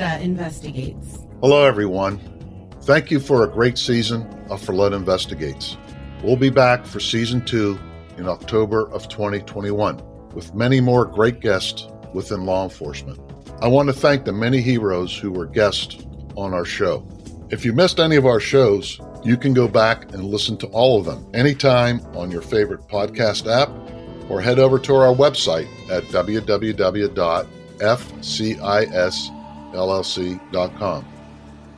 Investigates. Hello, everyone. Thank you for a great season of Ferletta Investigates. We'll be back for season two in October of 2021 with many more great guests within law enforcement. I want to thank the many heroes who were guests on our show. If you missed any of our shows, you can go back and listen to all of them anytime on your favorite podcast app or head over to our website at www.fcisllc.com.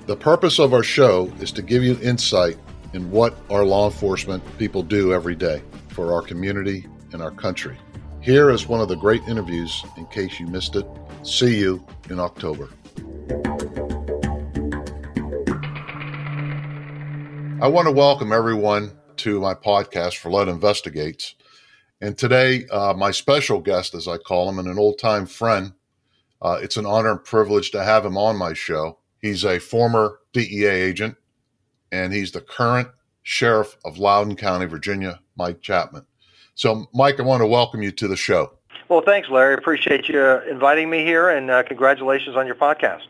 The purpose of our show is to give you insight in what our law enforcement people do every day for our community and our country. Here is one of the great interviews in case you missed it. See you in October. I want to welcome everyone to my podcast, Ferletta Investigates. And today, uh, my special guest, as I call him, and an old time friend, uh, it's an honor and privilege to have him on my show. He's a former DEA agent, and he's the current sheriff of Loudoun County, Virginia, Mike Chapman. So, Mike, I want to welcome you to the show. Well, thanks, Larry. Appreciate you inviting me here, and uh, congratulations on your podcast.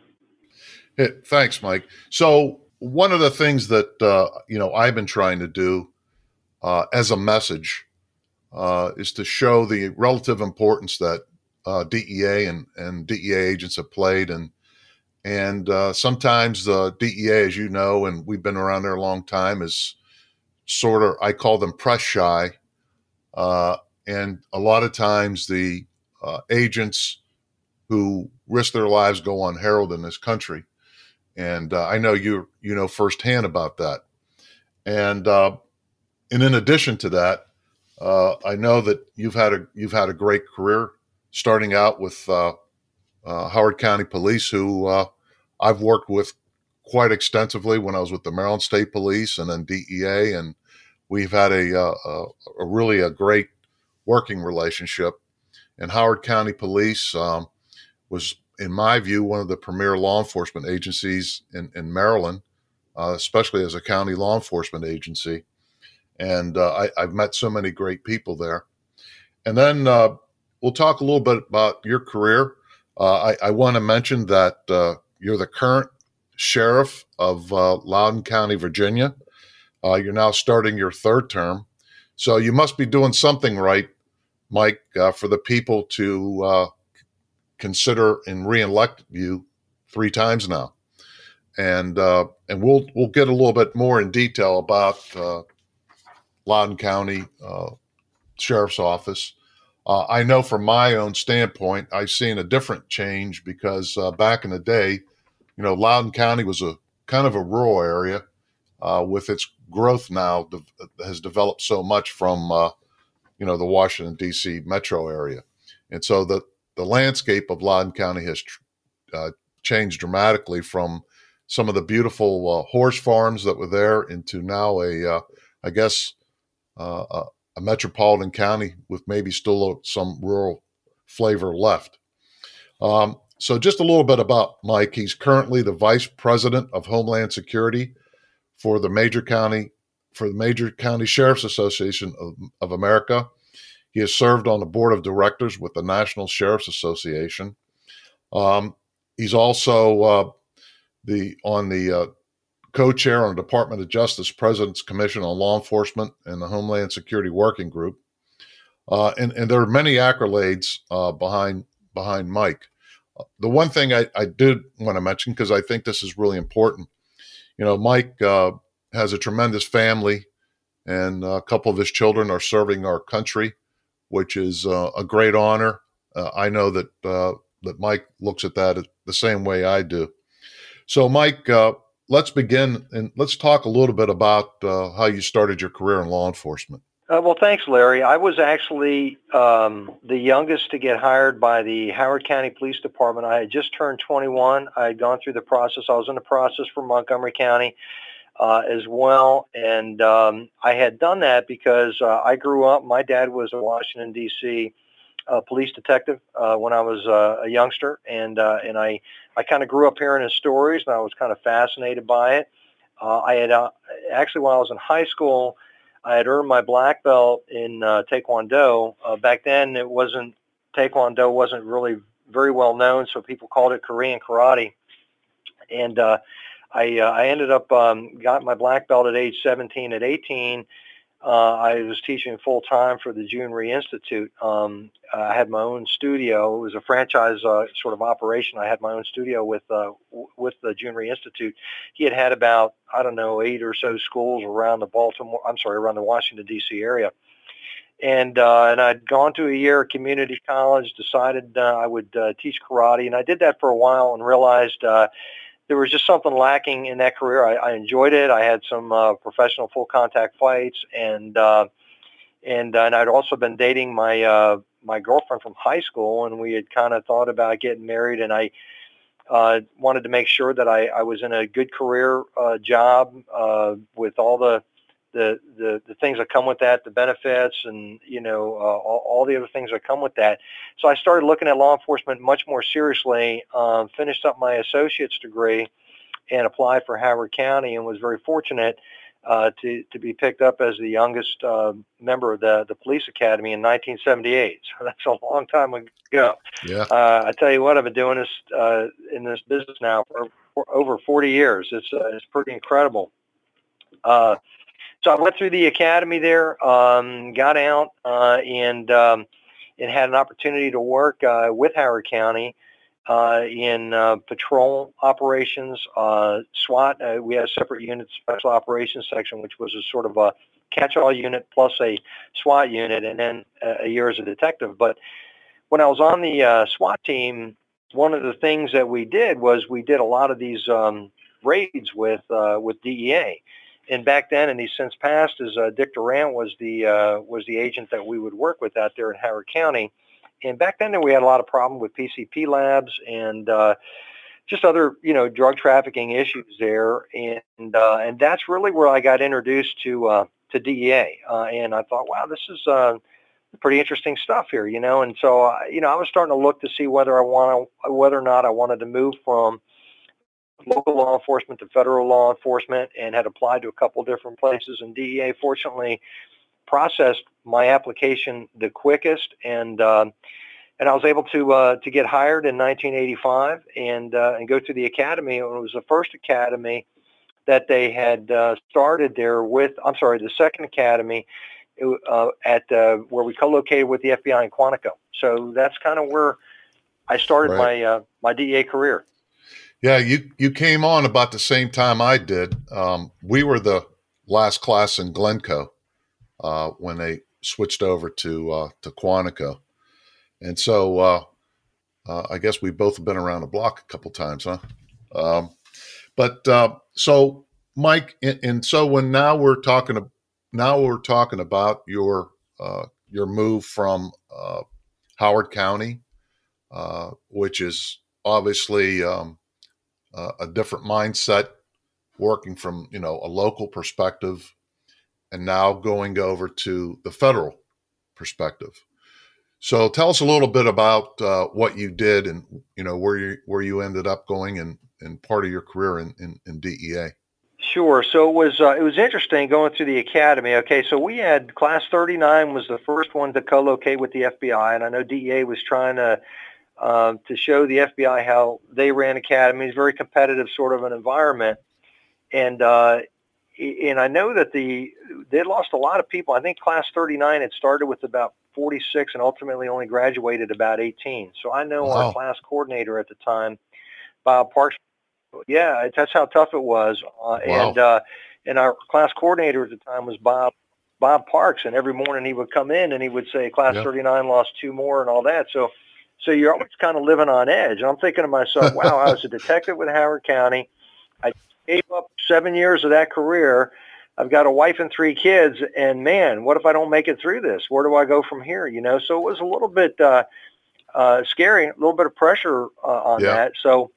Thanks, Mike. So, one of the things that uh, you know I've been trying to do uh, as a message uh, is to show the relative importance that uh, DEA and, and DEA agents have played, and and uh, sometimes the DEA, as you know, and we've been around there a long time, is sort of I call them press shy, uh, and a lot of times the agents who risk their lives go unheralded in this country. And uh, I know you you know firsthand about that. And uh, and in addition to that, uh, I know that you've had a you've had a great career, starting out with uh, uh, Howard County Police, who uh, I've worked with quite extensively when I was with the Maryland State Police and then DEA, and we've had a, a, a really a great working relationship. And Howard County Police um, was in my view, one of the premier law enforcement agencies in, in Maryland, uh, especially as a county law enforcement agency. And uh, I, have met so many great people there. And then uh, we'll talk a little bit about your career. Uh, I, I want to mention that uh, you're the current sheriff of uh, Loudoun County, Virginia. you're now starting your third term. So you must be doing something right, Mike, for the people to consider and reelect you three times now, and uh, and we'll we'll get a little bit more in detail about uh, Loudoun County uh, Sheriff's Office. Uh, I know from my own standpoint, I've seen a different change because uh, back in the day, you know, Loudoun County was a kind of a rural area. Uh, with its growth now, de- has developed so much from you know the Washington D.C. metro area, and so the the landscape of Loudoun County has uh, changed dramatically from some of the beautiful uh, horse farms that were there into now a, uh, I guess, uh, a metropolitan county with maybe still some rural flavor left. Um, so, just a little bit about Mike. He's currently the vice president of Homeland Security for the Major County for the Major County Sheriff's Association of, of America. He has served on the board of directors with the National Sheriff's Association. Um, he's also uh, the on the uh, co-chair on the Department of Justice President's Commission on Law Enforcement and the Homeland Security Working Group. Uh, and, and there are many accolades uh, behind behind Mike. The one thing I, I did want to mention because I think this is really important, you know, Mike uh, has a tremendous family, and a couple of his children are serving our country which is uh, a great honor. Uh, I know that uh, that Mike looks at that the same way I do. So, Mike, uh, let's begin and let's talk a little bit about uh, how you started your career in law enforcement. Uh, well, thanks, Larry. I was actually um, the youngest to get hired by the Howard County Police Department. I had just turned 21. I had gone through the process. I was in the process for Montgomery County uh, as well. And um, I had done that because uh, I grew up. My dad was a Washington D.C. Uh, police detective uh, when I was uh, a youngster, and uh, and I I kind of grew up hearing his stories, and I was kind of fascinated by it. Uh, I had uh, actually when I was in high school, I had earned my black belt in uh, Taekwondo. Uh, back then, it wasn't Taekwondo wasn't really very well known, so people called it Korean karate. and uh, I uh, I ended up um, got my black belt at age 17. At 18, uh, I was teaching full time for the Jhoon Rhee Institute. Um, I had my own studio. It was a franchise uh, sort of operation. I had my own studio with uh, w- with the Jhoon Rhee Institute. He had had about I don't know eight or so schools around the Baltimore. I'm sorry, around the Washington D.C. area. And uh, and I'd gone to a year at community college. Decided uh, I would uh, teach karate, and I did that for a while, and realized uh, there was just something lacking in that career. I, I enjoyed it. I had some uh, professional full contact fights, and uh, and uh, and I'd also been dating my uh, my girlfriend from high school, and we had kind of thought about getting married, and I uh, wanted to make sure that I, I was in a good career uh, job uh, with all the the, the the things that come with that, the benefits, and you know uh, all, all the other things that come with that. So I started looking at law enforcement much more seriously. Um, finished up my associate's degree, and applied for Howard County, and was very fortunate uh, to to be picked up as the youngest uh, member of the the police academy in 1978. So that's a long time ago. Yeah. Uh, I tell you what, I've been doing this uh, in this business now for, for over 40 years. It's uh, it's pretty incredible. Uh, so I went through the academy there, um, got out, uh, and um, and had an opportunity to work uh, with Howard County uh, in uh, patrol operations, uh, SWAT. Uh, we had a separate unit, special operations section, which was a sort of a catch-all unit plus a SWAT unit, and then a year as a detective. But when I was on the uh, SWAT team, one of the things that we did was we did a lot of these um, raids with uh, with DEA and back then, and he's since passed, is uh, Dick Durant was the uh, was the agent that we would work with out there in Howard County. And back then, we had a lot of problem with PCP labs and uh, just other you know drug trafficking issues there. And uh, and that's really where I got introduced to uh, to DEA. Uh, and I thought, wow, this is uh, pretty interesting stuff here, you know. And so uh, you know, I was starting to look to see whether I want whether or not I wanted to move from local law enforcement to federal law enforcement and had applied to a couple different places. And DEA fortunately processed my application the quickest and uh, and I was able to uh, to get hired in 1985 and uh, and go to the academy. It was the first academy that they had uh, started there with. I'm sorry, the second academy uh, at uh, where we co-located with the FBI in Quantico. So that's kind of where I started right. my uh, my DEA career. Yeah, you you came on about the same time I did. Um, we were the last class in Glynco uh, when they switched over to uh, to Quantico, and so uh, uh I guess we both have been around the block a couple times, huh? Um, but uh, so Mike, and, and, so when now we're talking to, now we're talking about your uh, your move from Howard County, which is obviously um, uh, a different mindset, working from you know a local perspective, and now going over to the federal perspective. So tell us a little bit about uh, what you did and you know where you where you ended up going and and part of your career in, in, in DEA. Sure. So it was uh, it was interesting going through the academy. Okay, so we had class 39 was the first one to co-locate with the FBI, and I know DEA was trying to um, to show the FBI how they ran academies, very competitive sort of an environment. And uh, and I know that the they lost a lot of people. I think class 39 had started with about 46 and ultimately only graduated about 18. So I know wow. our class coordinator at the time, Bob Parks. Yeah, that's how tough it was. Uh, wow. And uh, and our class coordinator at the time was Bob Bob Parks. And every morning he would come in and he would say, "Class yep. 39 lost two more," and all that. So so you're always kind of living on edge. And I'm thinking to myself, wow, I was a detective with Howard County. I gave up seven years of that career. I've got a wife and three kids, and man, what if I don't make it through this? Where do I go from here? You know, so it was a little bit uh, uh, scary, a little bit of pressure uh, on yeah. that. So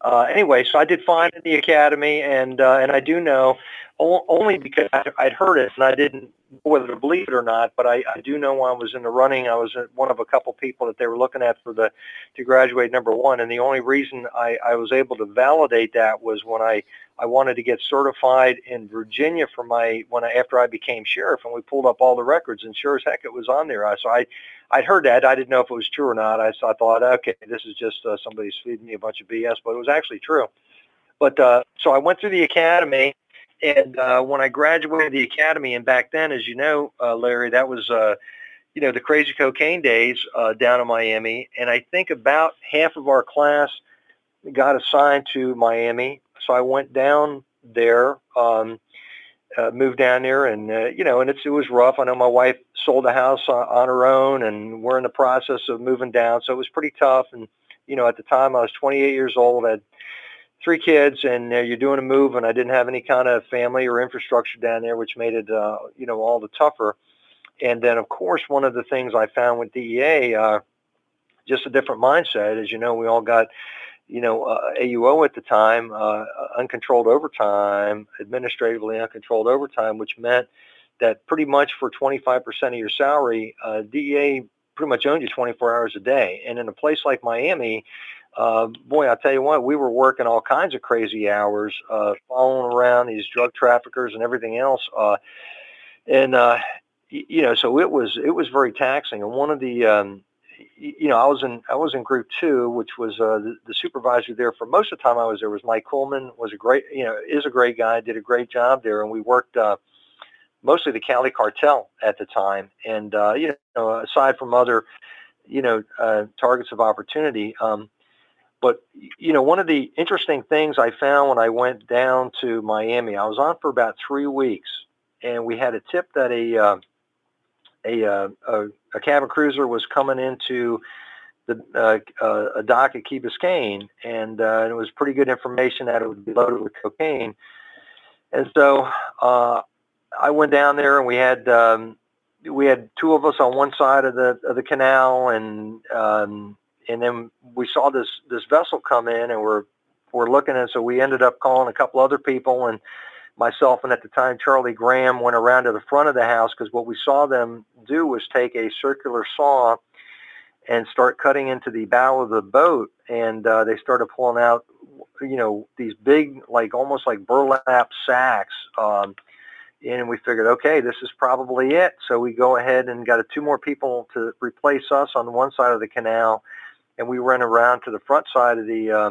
uh, anyway, so I did fine in the academy, and uh, and I do know only because I'd heard it and I didn't whether to believe it or not, but I, I do know when I was in the running, I was one of a couple people that they were looking at for the to graduate number one, and the only reason I, I was able to validate that was when I I wanted to get certified in Virginia for my when I after I became sheriff, and we pulled up all the records, and sure as heck it was on there. I so I I'd heard that I didn't know if it was true or not. I so I thought okay, this is just uh, somebody's feeding me a bunch of BS, but it was actually true. But uh, so I went through the academy, and uh, when I graduated the academy, and back then, as you know, uh, Larry, that was uh, you know the crazy cocaine days uh, down in Miami, and I think about half of our class got assigned to Miami. So I went down there. Um, uh, moved down there and uh, you know and it's it was rough i know my wife sold the house on, on her own and we're in the process of moving down so it was pretty tough and you know at the time i was 28 years old I had three kids and uh, you're doing a move and i didn't have any kind of family or infrastructure down there which made it uh, you know all the tougher and then of course one of the things i found with dea uh, just a different mindset as you know we all got you know, uh, AUO at the time, uh, uncontrolled overtime, administratively uncontrolled overtime, which meant that pretty much for 25% of your salary, uh, DEA pretty much owned you 24 hours a day. And in a place like Miami, uh, boy, I'll tell you what, we were working all kinds of crazy hours, uh, following around these drug traffickers and everything else. Uh, and, uh, you know, so it was, it was very taxing. And one of the, um, you know, I was in I was in group two, which was uh, the, the supervisor there for most of the time I was there was Mike Coleman, was a great, you know, is a great guy, did a great job there, and we worked uh, mostly the Cali cartel at the time, and uh, you know, aside from other, you know, uh, targets of opportunity. Um, but you know, one of the interesting things I found when I went down to Miami, I was on for about three weeks, and we had a tip that a uh, a, uh, a, a cabin cruiser was coming into the uh, uh, a dock at Key Biscayne, and uh, it was pretty good information that it would be loaded with cocaine. And so uh, I went down there, and we had um, we had two of us on one side of the of the canal, and um, and then we saw this this vessel come in, and we're we're looking, and so we ended up calling a couple other people, and myself and at the time Charlie Graham went around to the front of the house because what we saw them do was take a circular saw and start cutting into the bow of the boat. And uh, they started pulling out you know these big like almost like burlap sacks um, and we figured okay this is probably it. So we go ahead and got two more people to replace us on one side of the canal and we ran around to the front side of the uh,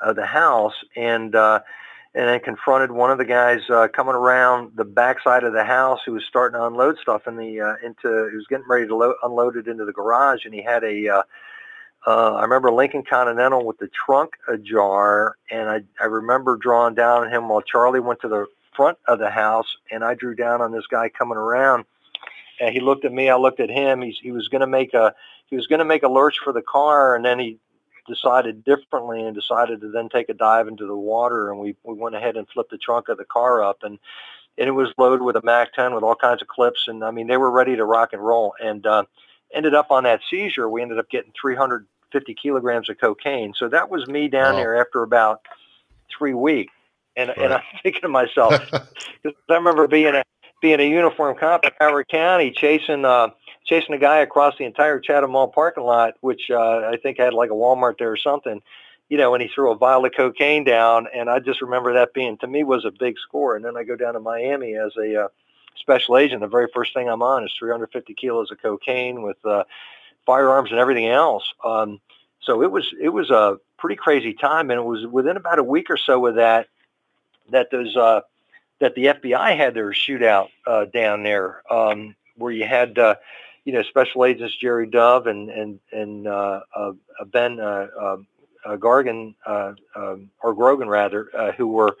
of the house and uh, and then confronted one of the guys uh, coming around the backside of the house who was starting to unload stuff in the uh, into he was getting ready to lo- unload it into the garage and he had a uh, uh, I remember Lincoln Continental with the trunk ajar and I I remember drawing down on him while Charlie went to the front of the house and I drew down on this guy coming around and he looked at me I looked at him He's, he was going to make a he was going to make a lurch for the car and then he decided differently and decided to then take a dive into the water and we, we went ahead and flipped the trunk of the car up and, and it was loaded with a Mac 10 with all kinds of clips and I mean they were ready to rock and roll and uh, ended up on that seizure we ended up getting 350 kilograms of cocaine so that was me down wow. there after about three weeks and right. and I'm thinking to myself because I remember being a being a uniform cop in Howard County chasing uh chasing a guy across the entire Chatham Mall parking lot, which uh, I think had like a Walmart there or something, you know, and he threw a vial of cocaine down. And I just remember that being, to me, was a big score. And then I go down to Miami as a uh, special agent. The very first thing I'm on is 350 kilos of cocaine with uh, firearms and everything else. Um, so it was it was a pretty crazy time, and it was within about a week or so of that that those uh, that the FBI had their shootout uh, down there, um, where you had uh, you know, Special Agents Jerry Dove and and and uh, uh, Ben uh, um, uh, Gargan uh, um, or Grogan rather, uh, who were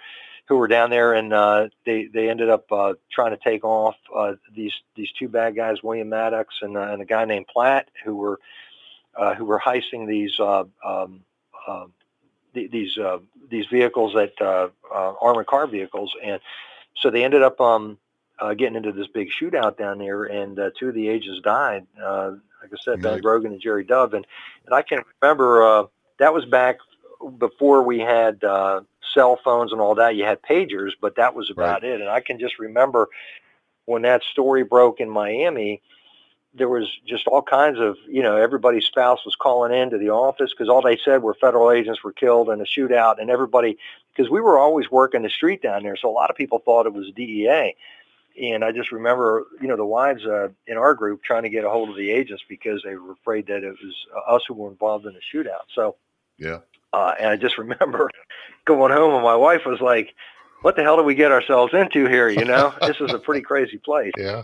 who were down there, and uh, they they ended up uh, trying to take off uh, these these two bad guys, William Matix and, uh, and a guy named Platt, who were uh, who were heisting these uh, um, uh, these uh, these vehicles that uh, uh, armored car vehicles, and so they ended up um, uh, getting into this big shootout down there, and uh, two of the agents died. Uh, like I said, Ben Grogan and Jerry Dove, and, and I can remember uh, that was back before we had uh, cell phones and all that. You had pagers, but that was about right. it. And I can just remember when that story broke in Miami. There was just all kinds of, you know, everybody's spouse was calling in to the office because all they said were federal agents were killed in a shootout, and everybody, because we were always working the street down there, so a lot of people thought it was DEA and I just remember, you know, the wives uh, in our group trying to get a hold of the agents because they were afraid that it was uh, us who were involved in the shootout. So, yeah, Uh, and I just remember going home, and my wife was like, "What the hell did we get ourselves into here? You know, this is a pretty crazy place." Yeah.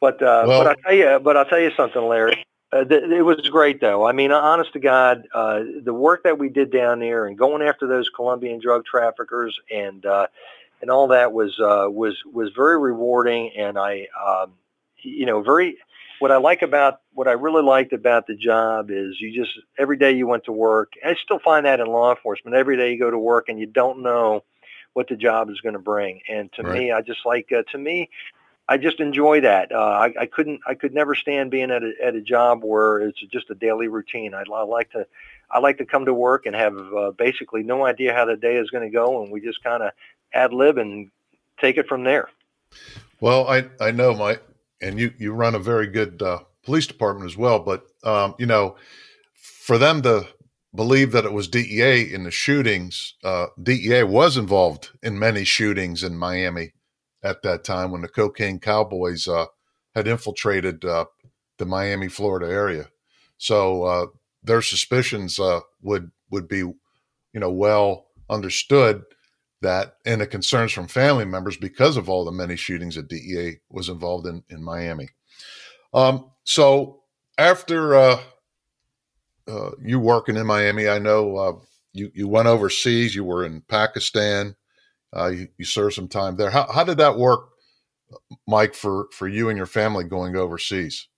But uh, well, but I tell you, but I'll tell you something, Larry. Uh, th- it was great, though. I mean, honest to God, uh, the work that we did down there and going after those Colombian drug traffickers and uh, and all that was uh, was was very rewarding. And I, um, you know, very what I like about what I really liked about the job is you just every day you went to work. I still find that in law enforcement. Every day you go to work and you don't know what the job is going to bring. And to right. me, I just like uh, to me, I just enjoy that. Uh, I, I couldn't, I could never stand being at a, at a job where it's just a daily routine. I, I like to, I like to come to work and have uh, basically no idea how the day is going to go, and we just kind of ad lib and take it from there. Well, I I know my and you you run a very good uh, police department as well, but um, you know, for them to believe that it was DEA in the shootings, uh, DEA was involved in many shootings in Miami at that time when the cocaine cowboys uh, had infiltrated uh, the Miami, Florida area. So uh, their suspicions uh, would would be, you know, well understood that and the concerns from family members because of all the many shootings that DEA was involved in in Miami. Um, so after uh, uh, you working in Miami, I know uh, you you went overseas. You were in Pakistan. Uh, you, you, served some time there. How, how did that work, Mike, for for you and your family going overseas?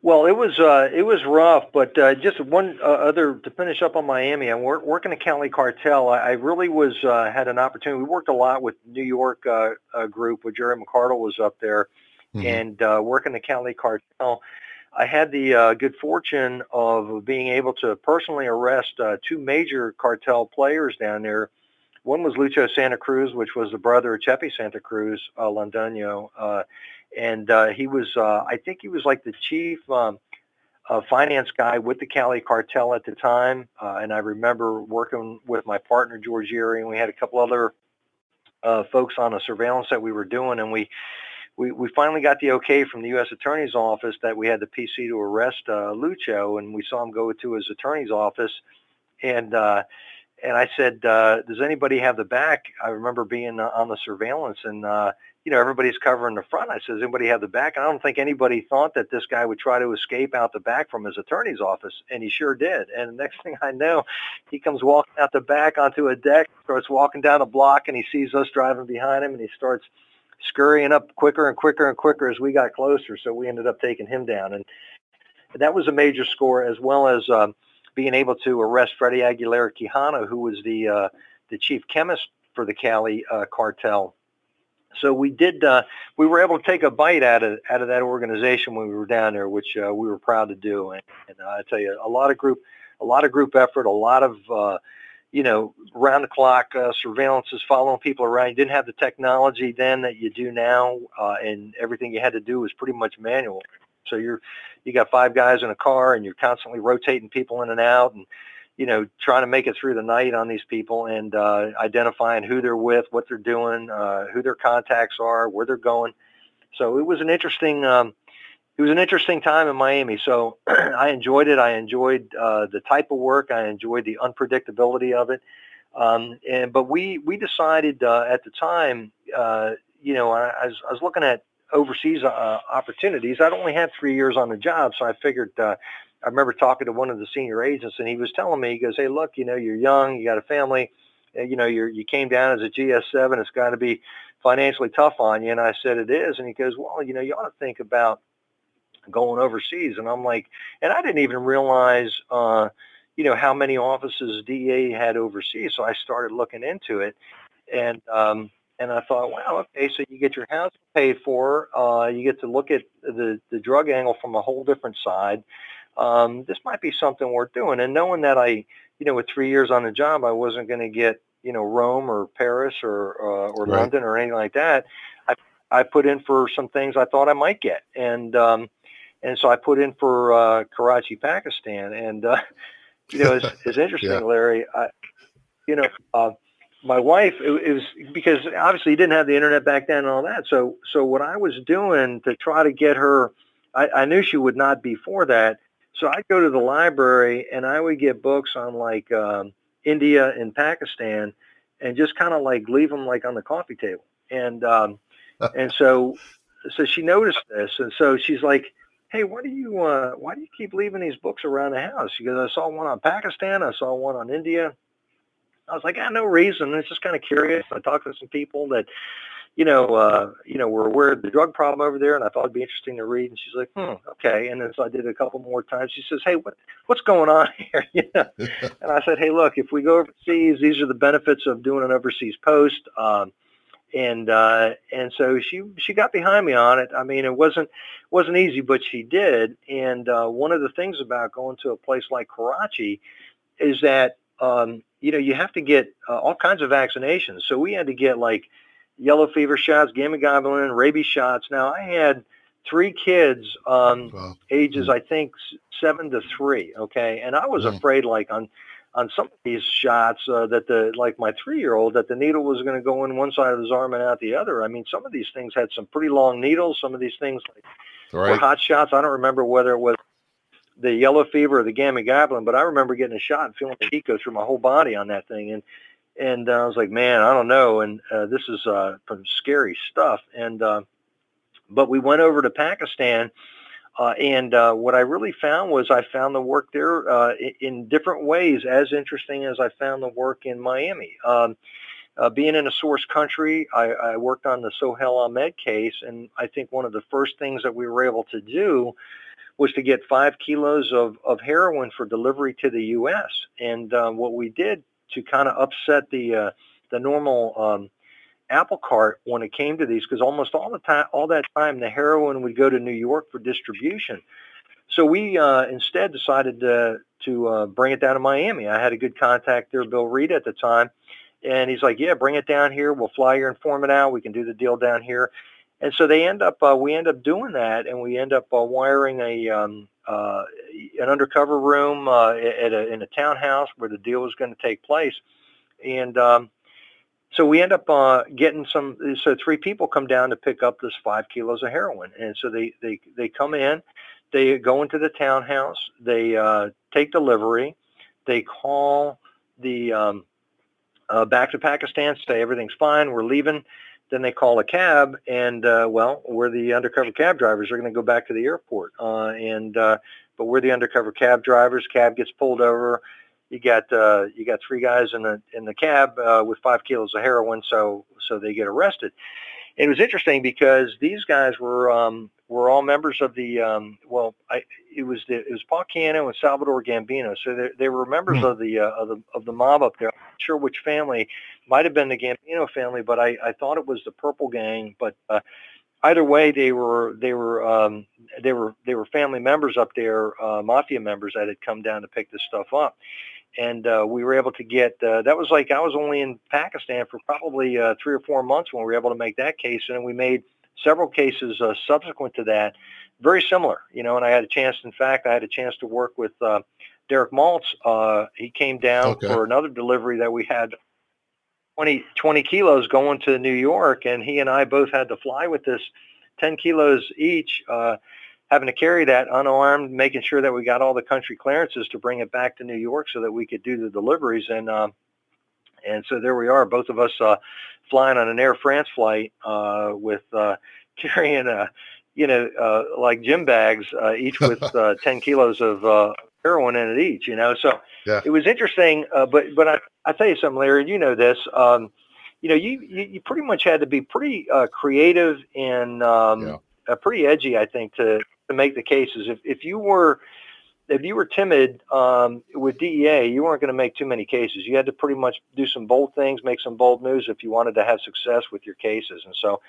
Well, it was uh, it was rough, but uh, just one uh, other to finish up on Miami. I'm wor- working at Cali Cartel. I, I really was uh, had an opportunity. We worked a lot with New York uh, uh, group, where Jerry McCardle was up there, mm-hmm. and uh, working the Cali Cartel. I had the uh, good fortune of being able to personally arrest uh, two major cartel players down there. One was Lucho Santa Cruz, which was the brother of Chepe Santa Cruz, uh, Londoño. Uh, and uh, he was uh, I think he was like the chief um, uh, finance guy with the Cali cartel at the time, uh, and I remember working with my partner George Yeary, and we had a couple other uh, folks on a surveillance that we were doing, and we. We, we finally got the okay from the U.S. Attorney's Office that we had the PC to arrest uh, Lucho, and we saw him go to his attorney's office, and uh, and I said, uh, "Does anybody have the back?" I remember being on the surveillance, and uh, you know, everybody's covering the front. I says, anybody have the back? And I don't think anybody thought that this guy would try to escape out the back from his attorney's office, and he sure did. And the next thing I know, he comes walking out the back onto a deck, starts walking down a block, and he sees us driving behind him, and he starts scurrying up quicker and quicker and quicker as we got closer. So we ended up taking him down, and that was a major score, as well as um, being able to arrest Freddie Aguilera Quijano, who was the uh, the chief chemist for the Cali uh, cartel so we did. Uh, we were able to take a bite out of out of that organization when we were down there, which uh, we were proud to do. And, and I tell you, a lot of group, a lot of group effort, a lot of uh, you know round the clock uh, surveillances, following people around. You didn't have the technology then that you do now, uh, and everything you had to do was pretty much manual. So you're you got five guys in a car, and you're constantly rotating people in and out, and you know, trying to make it through the night on these people and uh, identifying who they're with, what they're doing, uh, who their contacts are, where they're going. So it was an interesting, um, it was an interesting time in Miami. So I enjoyed it. I enjoyed uh, the type of work. I enjoyed the unpredictability of it. Um, and but we we decided uh, at the time, uh, you know, I, I, was, I was looking at overseas uh, opportunities. I'd only had three years on the job, so I figured uh, I remember talking to one of the senior agents, and he was telling me, he goes, "Hey, look, you know, you're young, you got a family, you know, you're you came down as a GS7. It's got to be financially tough on you." And I said, "It is." And he goes, "Well, you know, you ought to think about going overseas." And I'm like, and I didn't even realize, uh, you know, how many offices DEA had overseas. So I started looking into it, and um, and I thought, wow, okay, so you get your house paid for, uh, you get to look at the the drug angle from a whole different side um, this might be something worth doing. And knowing that I, you know, with three years on the job, I wasn't going to get, you know, Rome or Paris or uh, or right. London or anything like that. I I put in for some things I thought I might get, and um, and so I put in for uh, Karachi, Pakistan, and uh, you know, it's, it's interesting, yeah. Larry. I, you know. Uh, my wife it, it was because obviously you didn't have the internet back then and all that so so what i was doing to try to get her I, I knew she would not be for that so I'd go to the library and I would get books on like um, India and Pakistan, and just kind of like leave them like on the coffee table. And um, and so so she noticed this, and so she's like, "Hey, why do you uh, why do you keep leaving these books around the house?" She goes, "I saw one on Pakistan, I saw one on India." I was like, "I ah, no reason. It's just kind of curious." I talked to some people that you know, uh, you know, we're aware of the drug problem over there, and I thought it'd be interesting to read. And she's like, hmm, okay. And then so I did a couple more times. She says, hey, what, what's going on here? you know? and I said, hey, look, if we go overseas, these are the benefits of doing an overseas post. Um, and uh, and so she she got behind me on it. I mean, it wasn't wasn't easy, but she did. And uh, one of the things about going to a place like Karachi is that um, you know you have to get uh, all kinds of vaccinations. So we had to get like yellow fever shots, gamma globulin, rabies shots. Now I had three kids, um, wow. ages mm-hmm. I think seven to three. Okay, and I was mm-hmm. afraid, like on on some of these shots, uh, that the like my three year old, that the needle was going to go in one side of his arm and out the other. I mean, some of these things had some pretty long needles. Some of these things like, right. were hot shots. I don't remember whether it was the yellow fever or the gamma globulin, but I remember getting a shot and feeling the heat go through my whole body on that thing. And and uh, I was like, man, I don't know. And uh, this is uh, some scary stuff. And but we went over to Pakistan, uh, and uh, what I really found was I found the work there uh, in different ways as interesting as I found the work in Miami. Um, being in a source country, I, I worked on the Sohel Ahmed case, and I think one of the first things that we were able to do was to get five kilos of, of heroin for delivery to the U.S. And what we did to kind of upset the uh, the normal um, apple cart when it came to these because almost all the time, all that time, the heroin would go to New York for distribution. So we uh, instead decided to to uh, bring it down to Miami. I had a good contact there, Bill Reed, at the time, and he's like, "Yeah, bring it down here. We'll fly your informant out. We can do the deal down here." And so they end up, uh, we end up doing that, and we end up uh, wiring a um, uh, an undercover room uh, at a, in a townhouse where the deal was going to take place, and um, so we end up uh, getting some. So three people come down to pick up this five kilos of heroin, and so they they they come in, they go into the townhouse, they uh, take delivery, they call the um, uh, back to Pakistan, say everything's fine, we're leaving then they call a cab, and uh, well, we're the undercover cab drivers. They're going to go back to the airport, uh, and uh, but we're the undercover cab drivers. Cab gets pulled over. You got uh, you got three guys in the in the cab uh, with five kilos of heroin, so so they get arrested. It was interesting because these guys were um, were all members of the um, well, I, it was the, it was Paul Cano and Salvador Gambino, so they, they were members mm-hmm. of the uh, of the of the mob up there. I'm not sure which family might have been the Gambino family, but I, I thought it was the Purple Gang. But uh, either way, they were they were um, they were they were family members up there, uh, mafia members that had come down to pick this stuff up. And uh, we were able to get uh, that was like I was only in Pakistan for probably uh, three or four months when we were able to make that case, and we made several cases uh, subsequent to that, very similar. You know, and I had a chance. In fact, I had a chance to work with uh, Derek Maltz. Uh, he came down okay. for another delivery that we had 20, 20 kilos going to New York, and he and I both had to fly with this 10 kilos each, uh, having to carry that unarmed, making sure that we got all the country clearances to bring it back to New York so that we could do the deliveries. And uh, and so there we are, both of us uh, flying on an Air France flight uh, with uh, carrying a, you know, uh, like gym bags, uh, each with uh, 10 kilos of uh, heroin in it each, you know. So yeah. it was interesting, uh, but but I I tell you something, Larry, you know this. Um, you know, you, you, you pretty much had to be pretty uh, creative and um, yeah. uh, pretty edgy, I think, to to make the cases. If if you were if you were timid um, with DEA, you weren't going to make too many cases. You had to pretty much do some bold things, make some bold moves if you wanted to have success with your cases. And so,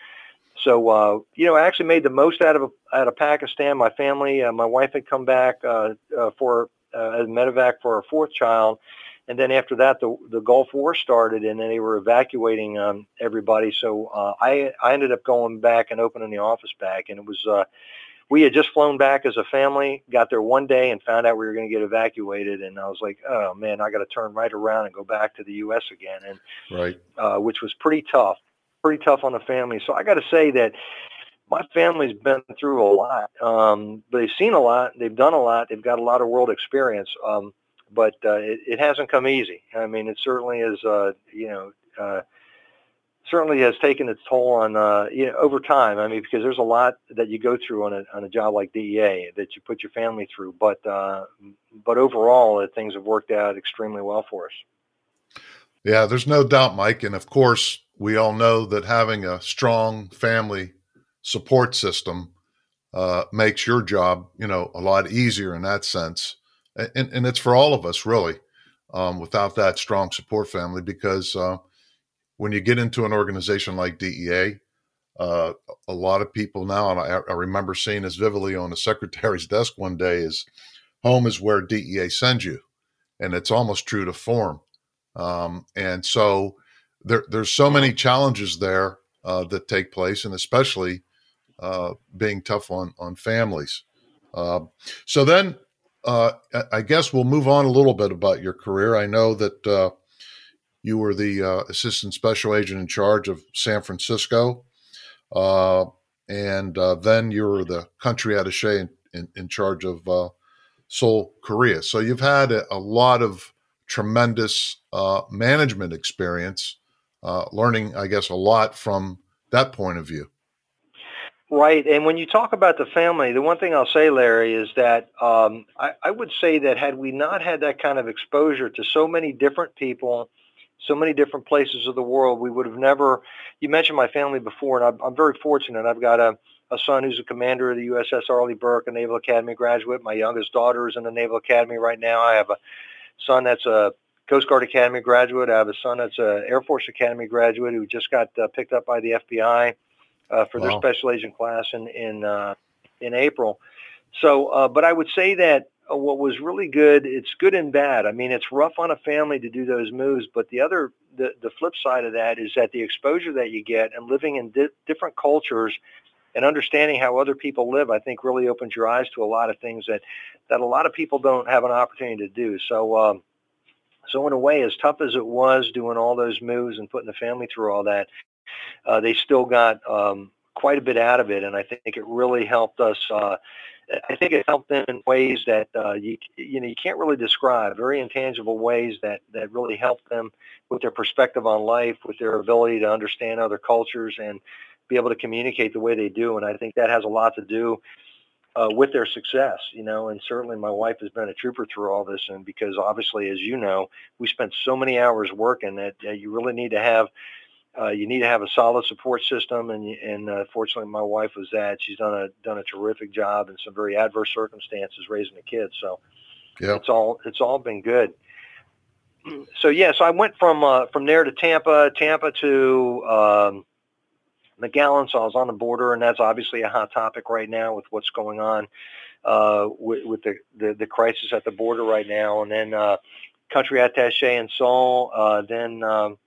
so uh, you know, I actually made the most out of out of Pakistan. My family, uh, my wife had come back uh, uh, for uh, as medevac for our fourth child, and then after that, the the Gulf War started, and then they were evacuating um, everybody. So uh, I I ended up going back and opening the office back, and it was. Uh, we had just flown back as a family, got there one day and found out we were going to get evacuated. And I was like, oh man, I got to turn right around and go back to the U.S. again. And, right. Uh, which was pretty tough pretty tough on the family. So I got to say that my family's been through a lot. Um, they've seen a lot. They've done a lot. They've got a lot of world experience. Um, but uh, it, it hasn't come easy. I mean, it certainly is. Uh, you know, uh, certainly has taken its toll on uh, you know over time. I mean, because there's a lot that you go through on a on a job like DEA that you put your family through, but uh, but overall, uh, things have worked out extremely well for us. Yeah, there's no doubt, Mike, and of course, we all know that having a strong family support system uh, makes your job, you know, a lot easier in that sense, and and it's for all of us really. Um, without that strong support family, because uh, when you get into an organization like DEA, uh, a lot of people now, and I, I, remember seeing this vividly on the secretary's desk one day, is home is where DEA sends you, and it's almost true to form. Um, and so there, there's so many challenges there uh, that take place, and especially uh, being tough on on families. Uh, so then, uh, I guess we'll move on a little bit about your career. I know that uh, you were the uh, assistant special agent in charge of San Francisco. Uh, and uh, then you were the country attache in, in, in charge of uh, Seoul, Korea. So you've had a, a lot of tremendous uh, management experience, learning, I guess, a lot from that point of view. Right. And when you talk about the family, the one thing I'll say, Larry, is that um, I, I, would say that had we not had that kind of exposure to so many different people so many different places of the world. We would have never. You mentioned my family before, and I'm, I'm very fortunate. I've got a, a son who's a commander of the USS Arleigh Burke, a Naval Academy graduate. My youngest daughter is in the Naval Academy right now. I have a son that's a Coast Guard Academy graduate. I have a son that's a Air Force Academy graduate who just got uh, picked up by the FBI uh, for wow. their special agent class in in uh, in April. So, uh, but I would say that what was really good, it's good and bad. I mean, it's rough on a family to do those moves, but the other, the, the flip side of that is that the exposure that you get and living in di- different cultures and understanding how other people live, I think really opens your eyes to a lot of things that, that a lot of people don't have an opportunity to do. So, um, so in a way, as tough as it was doing all those moves and putting the family through all that, uh, they still got um, quite a bit out of it, and I think it really helped us uh, I think it helped them in ways that uh, you you know you can't really describe. Very intangible ways that that really helped them with their perspective on life, with their ability to understand other cultures and be able to communicate the way they do. And I think that has a lot to do uh, with their success. You know, and certainly my wife has been a trooper through all this, and because obviously, as you know, we spent so many hours working that uh, you really need to have uh, you need to have a solid support system, and and uh, fortunately, my wife was that. She's done a done a terrific job in some very adverse circumstances raising the kids. So yep. it's all it's all been good. So yes, yeah, so I went from uh, from there to Tampa, Tampa to um, McAllen. So I was on the border, and that's obviously a hot topic right now with what's going on uh, with, with the, the, the crisis at the border right now. And then uh, country attaché in Seoul. Uh, then um,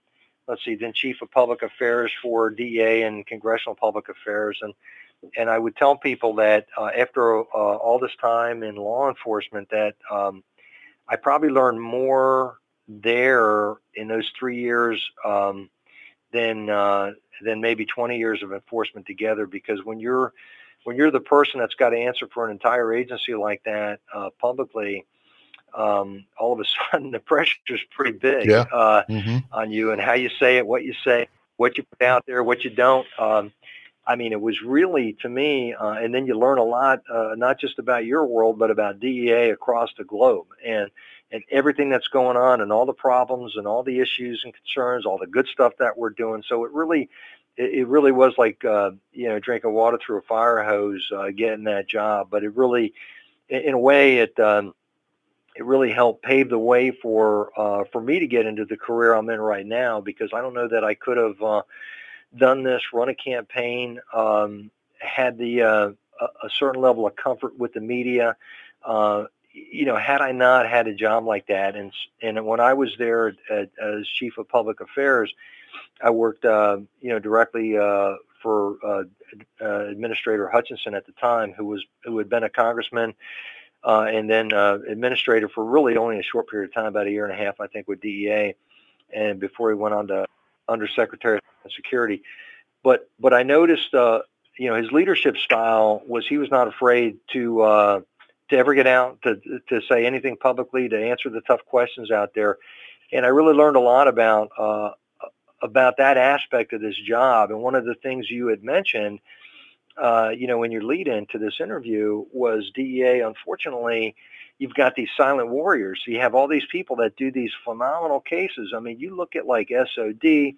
let's see, then chief of public affairs for DA and congressional public affairs. And, and I would tell people that uh, after uh, all this time in law enforcement that um, I probably learned more there in those three years um, than, uh, than maybe 20 years of enforcement together because when you're, when you're the person that's got to answer for an entire agency like that uh, publicly, um, all of a sudden the pressure is pretty big yeah. uh, mm-hmm. on you and how you say it, what you say, what you put out there, what you don't. Um, I mean, it was really to me, uh, and then you learn a lot, uh, not just about your world, but about DEA across the globe and and everything that's going on, and all the problems, and all the issues and concerns, all the good stuff that we're doing. So it really, it, it really was like uh, you know drinking water through a fire hose, uh, getting that job. But it really, in, in a way, it um, it really helped pave the way for uh, for me to get into the career I'm in right now because I don't know that I could have uh, done this, run a campaign, um, had the uh, a certain level of comfort with the media. Uh, you know, had I not had a job like that, and and when I was there at, as chief of public affairs, I worked, uh, you know, directly uh, for uh, uh, Administrator Hutchinson at the time, who was who had been a congressman uh, and then uh, administrator for really only a short period of time, about a year and a half, I think, with DEA, and before he went on to Undersecretary of Security. But but I noticed, uh, you know, his leadership style was he was not afraid to uh, to ever get out to to say anything publicly, to answer the tough questions out there. And I really learned a lot about uh, about that aspect of this job. And one of the things you had mentioned, uh, you know, in your lead in to this interview was DEA. Unfortunately, you've got these silent warriors. So you have all these people that do these phenomenal cases. I mean, you look at like SOD,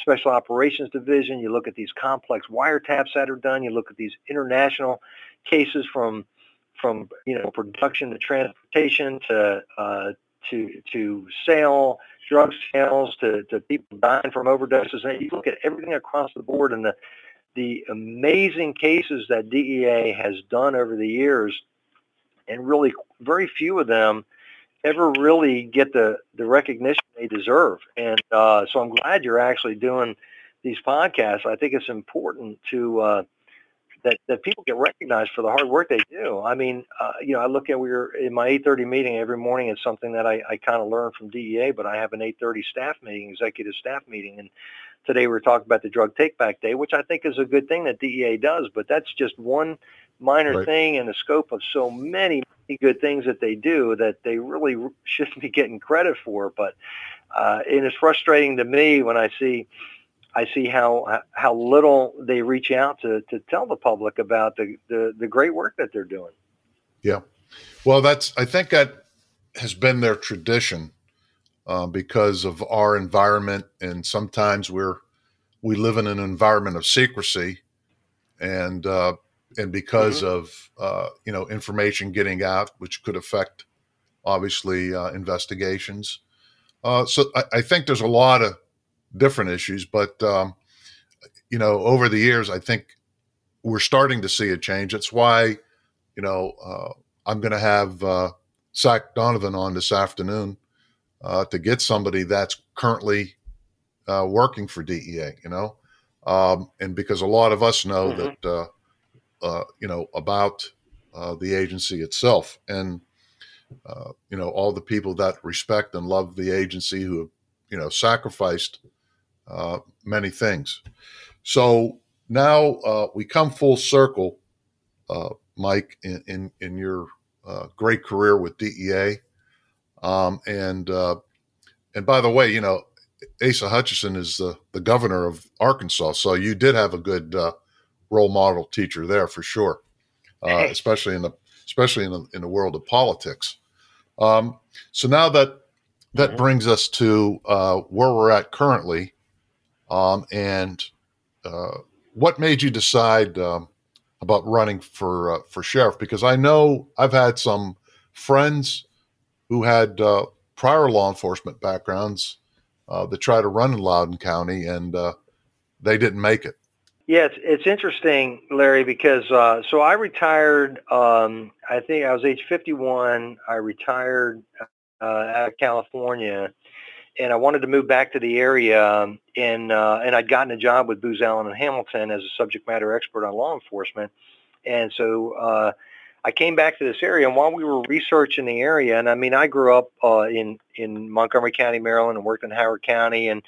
Special Operations Division. You look at these complex wiretaps that are done. You look at these international cases from from you know production to transportation to uh, to to sale, drug sales to, to people dying from overdoses. And you look at everything across the board and the the amazing cases that DEA has done over the years, and really very few of them ever really get the, the recognition they deserve. And uh, so I'm glad you're actually doing these podcasts. I think it's important to uh, that that people get recognized for the hard work they do. I mean, uh, you know, I look at we are in my 8:30 meeting every morning. It's something that I, I kind of learned from DEA, but I have an 8:30 staff meeting, executive staff meeting, and today we're talking about the drug take back day, which I think is a good thing that DEA does. But that's just one minor right. thing in the scope of so many, many good things that they do that they really shouldn't be getting credit for. But uh, it is frustrating to me when I see I see how how little they reach out to to tell the public about the the, the great work that they're doing. Yeah, well, that's I think that has been their tradition uh, because of our environment, and sometimes we're we live in an environment of secrecy, and uh, and because mm-hmm. of uh, you know information getting out, which could affect obviously uh, investigations. Uh, so I, I think there's a lot of different issues. But um, you know, over the years, I think we're starting to see a change. That's why, you know, uh, I'm going to have uh, Zach Donovan on this afternoon uh, to get somebody that's currently uh, working for DEA. You know, um, and because a lot of us know mm-hmm. that, uh, uh, you know, about the agency itself and. you know all the people that respect and love the agency who have you know sacrificed uh, many things. So now uh, we come full circle, uh, Mike, in, in, in your uh, great career with DEA. Um, and uh, and by the way, you know, Asa Hutchinson is the, the governor of Arkansas, so you did have a good role model teacher there for sure, especially in the especially in the, in the world of politics. Um, so now that that mm-hmm. brings us to uh, where we're at currently. Um, and uh, what made you decide um, about running for uh, for sheriff? Because I know I've had some friends who had uh, prior law enforcement backgrounds uh, that tried to run in Loudoun County, and uh, they didn't make it. Yeah, it's, it's interesting, Larry, because uh, so I retired. Um, I think I was age 51. I retired out of California and I wanted to move back to the area, um, and uh, and I'd gotten a job with Booz Allen and Hamilton as a subject matter expert on law enforcement, and so uh, I came back to this area. And while we were researching the area, and I mean, I grew up uh, in in Montgomery County, Maryland, and worked in Howard County, and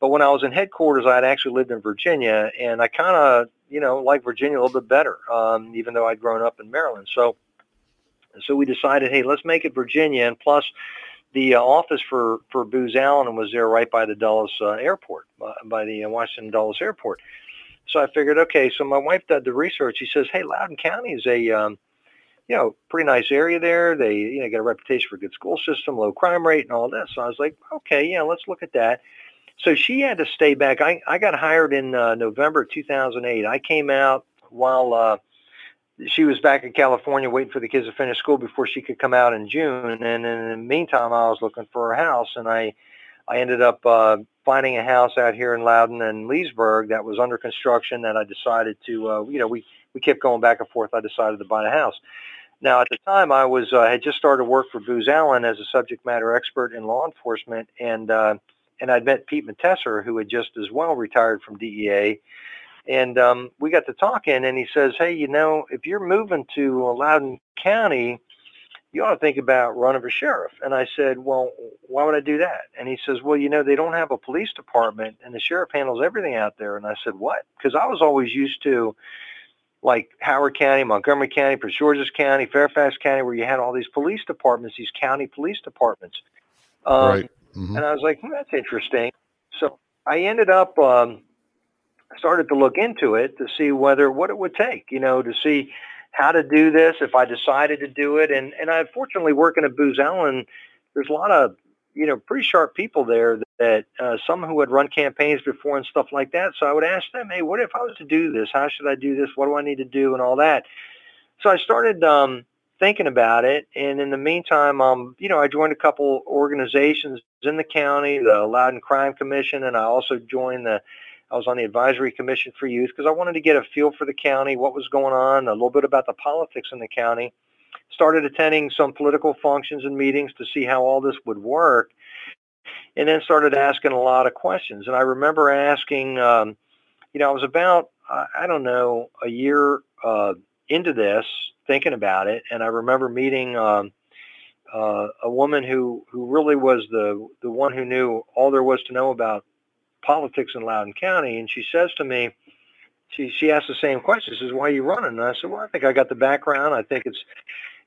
but when I was in headquarters, I had actually lived in Virginia, and I kind of you know like Virginia a little bit better, um, even though I'd grown up in Maryland. So so we decided, hey, let's make it Virginia, and plus the uh, office for for Booz Allen was there right by the Dulles uh, airport, uh, by the uh, Washington Dulles airport. So I figured, okay. So my wife did the research. She says, hey, Loudoun County is a um, you know pretty nice area there. They you know got a reputation for a good school system, low crime rate, and all this. So I was like, okay, yeah, let's look at that. So she had to stay back. I I got hired in uh, November 2008. I came out while uh, she was back in California waiting for the kids to finish school before she could come out in June. And in the meantime, I was looking for a house, and I I ended up uh, finding a house out here in Loudoun and Leesburg that was under construction. That I decided to, uh, you know, we we kept going back and forth. I decided to buy the house. Now, at the time, I was uh, had just started work for Booz Allen as a subject matter expert in law enforcement, and uh, and I'd met Pete Matesser, who had just as well retired from DEA and um, we got to talking, and he says, "Hey, you know, if you're moving to Loudoun County, you ought to think about running for sheriff." And I said, "Well, why would I do that?" And he says, "Well, you know, they don't have a police department, and the sheriff handles everything out there." And I said, "What?" Because I was always used to like Howard County, Montgomery County, Prince George's County, Fairfax County, where you had all these police departments, these county police departments. Um, right. Mm-hmm. And I was like, hmm, that's interesting. So I ended up um, started to look into it to see whether what it would take, you know, to see how to do this if I decided to do it. And and I fortunately working at Booz Allen, there's a lot of you know pretty sharp people there that, uh, some who had run campaigns before and stuff like that. So I would ask them, hey, what if I was to do this? How should I do this? What do I need to do and all that? So I started um, thinking about it, and in the meantime, um, you know, I joined a couple organizations in the county, the Loudoun Crime Commission, and I also joined the I was on the advisory commission for youth because I wanted to get a feel for the county, what was going on, a little bit about the politics in the county. Started attending some political functions and meetings to see how all this would work, and then started asking a lot of questions. And I remember asking, um, you know, I was about, I don't know, a year uh, into this, thinking about it, and I remember meeting um, uh, a woman who who really was the the one who knew all there was to know about politics in Loudoun County, and she says to me, she she asked the same question. She says, "Why are you running?" And I said, "Well, I think I got the background. I think it's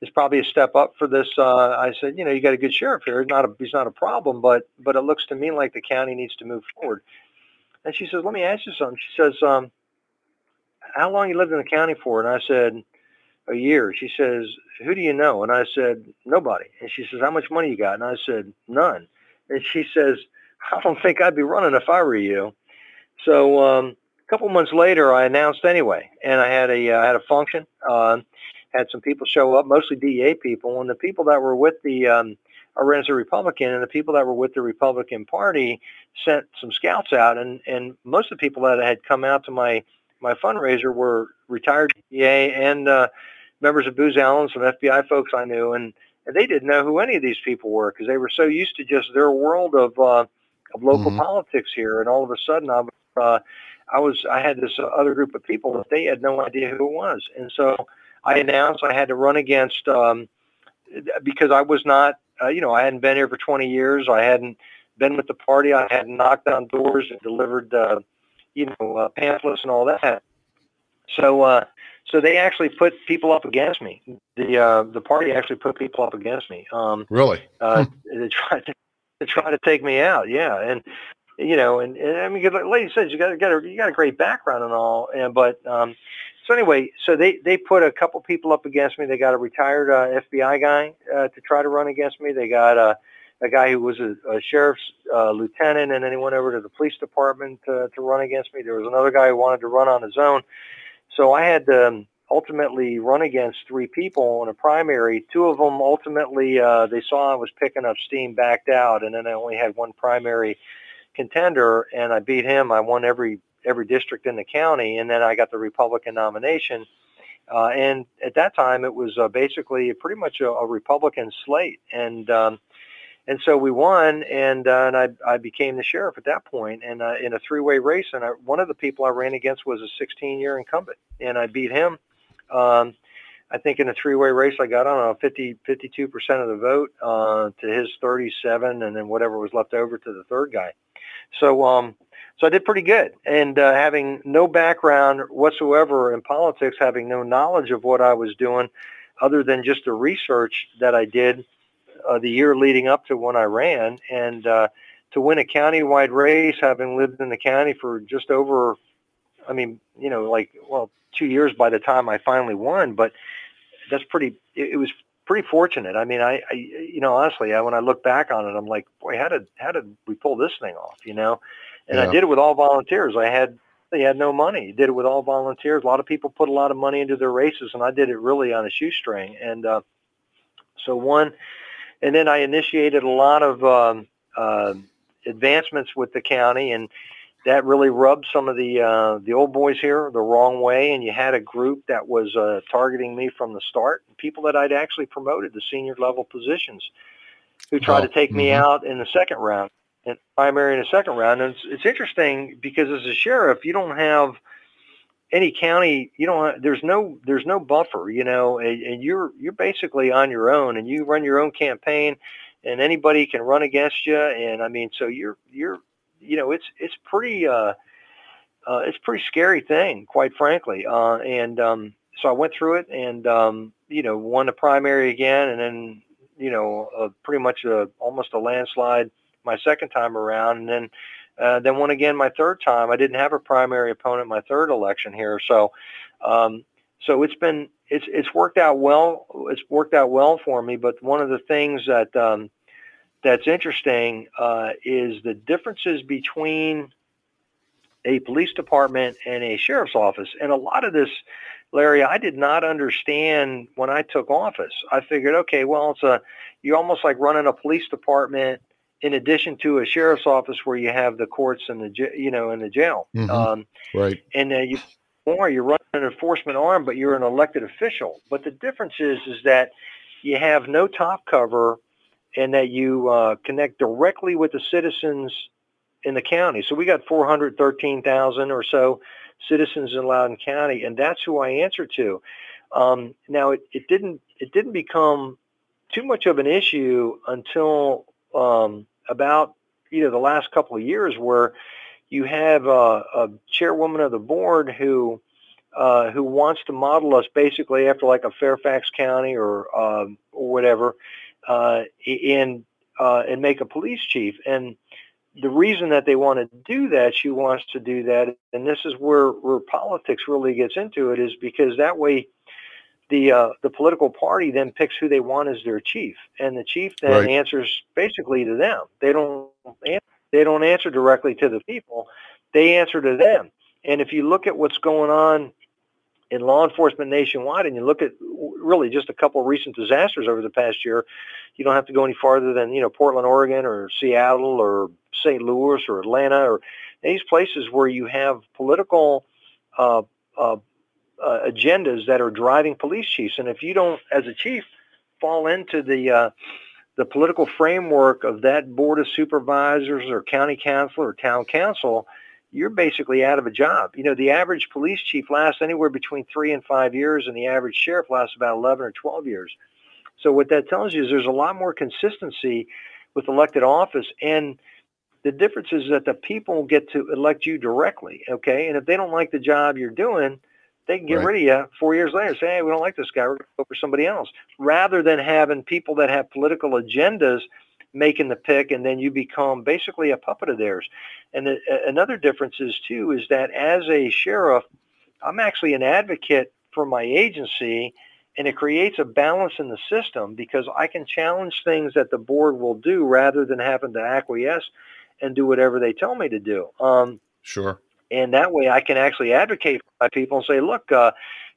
it's probably a step up for this." Uh, I said, "You know, you got a good sheriff here. He's not a he's not a problem, but but it looks to me like the county needs to move forward." And she says, "Let me ask you something." She says, um, "How long you lived in the county for?" And I said, "A year." She says, "Who do you know?" And I said, "Nobody." And she says, "How much money you got?" And I said, "None." And she says, I don't think I'd be running if I were you. So um, a couple months later, I announced anyway, and I had a uh, I had a function. Uh, had some people show up, mostly DEA people, and the people that were with the um, I a Republican, and the people that were with the Republican Party sent some scouts out, and and most of the people that had come out to my my fundraiser were retired DEA and uh, members of Booz Allen, some FBI folks I knew, and, and they didn't know who any of these people were because they were so used to just their world of uh, of local mm-hmm. politics here, and all of a sudden I was, uh, I was I had this other group of people that they had no idea who it was, and so I announced I had to run against um, because I was not, uh, you know, I hadn't been here for 20 years, I hadn't been with the party, I hadn't knocked on doors and delivered, uh, you know, uh, pamphlets and all that. So, uh, so they actually put people up against me. The uh, the party actually put people up against me. Um, really? Uh, hmm. they tried to to try to take me out. Yeah, and you know, and, and I mean, like lady said, you got got a, you got a great background and all, and but um, so anyway, so they they put a couple people up against me. They got a retired uh, FBI guy uh, to try to run against me. They got a a guy who was a, a sheriff's uh, lieutenant, and then he went over to the police department to, to run against me. There was another guy who wanted to run on his own, so I had to. Um, ultimately run against three people in a primary. Two of them ultimately uh, they saw I was picking up steam, backed out, and then I only had one primary contender, and I beat him. I won every every district in the county, and then I got the Republican nomination. Uh, and at that time, it was uh, basically pretty much a, a Republican slate, and um, and so we won, and uh, and I I became the sheriff at that point, and uh, in a three-way race, and I, one of the people I ran against was a 16-year incumbent, and I beat him um, I think in a three-way race, I got on a 50, 52% of the vote uh, to his 37, and then whatever was left over to the third guy. So, um, so I did pretty good. And uh, having no background whatsoever in politics, having no knowledge of what I was doing, other than just the research that I did uh, the year leading up to when I ran, and uh, to win a county-wide race, having lived in the county for just over, I mean, you know, like well, two years by the time I finally won, but that's pretty. It, it was pretty fortunate. I mean, I, I, you know, honestly, I, when I look back on it, I'm like, boy, how did how did we pull this thing off? You know, and yeah. I did it with all volunteers. I had they had no money. Did it with all volunteers. A lot of people put a lot of money into their races, and I did it really on a shoestring. And uh, so one, and then I initiated a lot of um, uh, advancements with the county and that really rubbed some of the uh, the old boys here the wrong way, and you had a group that was uh, targeting me from the start, people that I'd actually promoted to senior level positions, who tried oh, to take mm-hmm. me out in the second round, and primary in the second round. And it's, it's interesting because as a sheriff, you don't have any county you don't there's no there's no buffer you know and, and you're you're basically on your own and you run your own campaign and anybody can run against you and i mean so you're you're you know, it's it's pretty uh, uh, it's pretty scary thing, quite frankly. Uh, and um, so I went through it, and um, you know, won the primary again, and then you know, uh, pretty much a, almost a landslide my second time around, and then uh, then won again my third time. I didn't have a primary opponent my third election here, so um, so it's been it's it's worked out well. It's worked out well for me. But one of the things that um, that's interesting uh, is the differences between a police department and a sheriff's office. And a lot of this, Larry, I did not understand when I took office. I figured, okay, well, it's a you're almost like running a police department in addition to a sheriff's office where you have the courts and the you know in the jail. Mm-hmm. Um, right. And uh, you more you're running an enforcement arm, but you're an elected official. But the difference is is that you have no top cover, and that you uh, connect directly with the citizens in the county. So we got 413,000 or so citizens in Loudoun County, and that's who I answer to. Um, now it, it didn't it didn't become too much of an issue until um, about you know the last couple of years, where you have a, a chairwoman of the board who uh, who wants to model us basically after like a Fairfax County or um, or whatever, uh, and uh, and make a police chief. And the reason that they want to do that, she wants to do that, and this is where where politics really gets into it, is because that way the uh, the political party then picks who they want as their chief, and the chief then right. answers basically to them. They don't they don't answer directly to the people; they answer to them. And if you look at what's going on in law enforcement nationwide, and you look at really just a couple of recent disasters over the past year, you don't have to go any farther than you know Portland, Oregon, or Seattle, or St. Louis, or Atlanta, or these places where you have political uh, uh, uh, agendas that are driving police chiefs. And if you don't, as a chief, fall into the uh, the political framework of that board of supervisors or county council or town council, you're basically out of a job. You know, the average police chief lasts anywhere between three and five years, and the average sheriff lasts about 11 or 12 years. So what that tells you is there's a lot more consistency with elected office, and the difference is that the people get to elect you directly, okay? And if they don't like the job you're doing, they can get right. rid of you four years later. Say, hey, we don't like this guy. We're going to go for somebody else. Rather than having people that have political agendas making the pick and then you become basically a puppet of theirs. And the, another difference is too is that as a sheriff, I'm actually an advocate for my agency and it creates a balance in the system because I can challenge things that the board will do rather than having to acquiesce and do whatever they tell me to do. Um, sure. And that way I can actually advocate for my people and say, look, uh,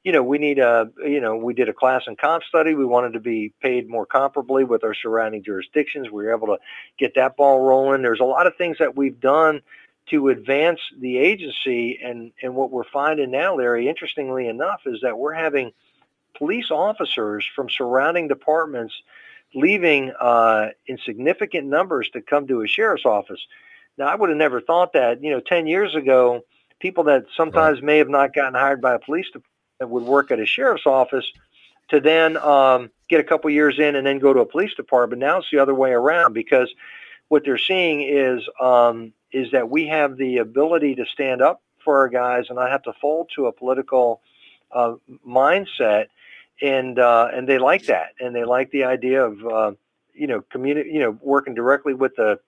you know, we need a, you know, we did a class and comp study. We wanted to be paid more comparably with our surrounding jurisdictions. We were able to get that ball rolling. There's a lot of things that we've done to advance the agency. And, and what we're finding now, Larry, interestingly enough, is that we're having police officers from surrounding departments leaving uh, in significant numbers to come to a sheriff's office. Now, I would have never thought that, you know, 10 years ago, people that sometimes right. may have not gotten hired by a police department that would work at a sheriff's office to then um, get a couple years in and then go to a police department. Now it's the other way around because what they're seeing is um, is that we have the ability to stand up for our guys and not have to fold to a political uh, mindset, and uh, and they like that, and they like the idea of uh, you know community, you know, working directly with the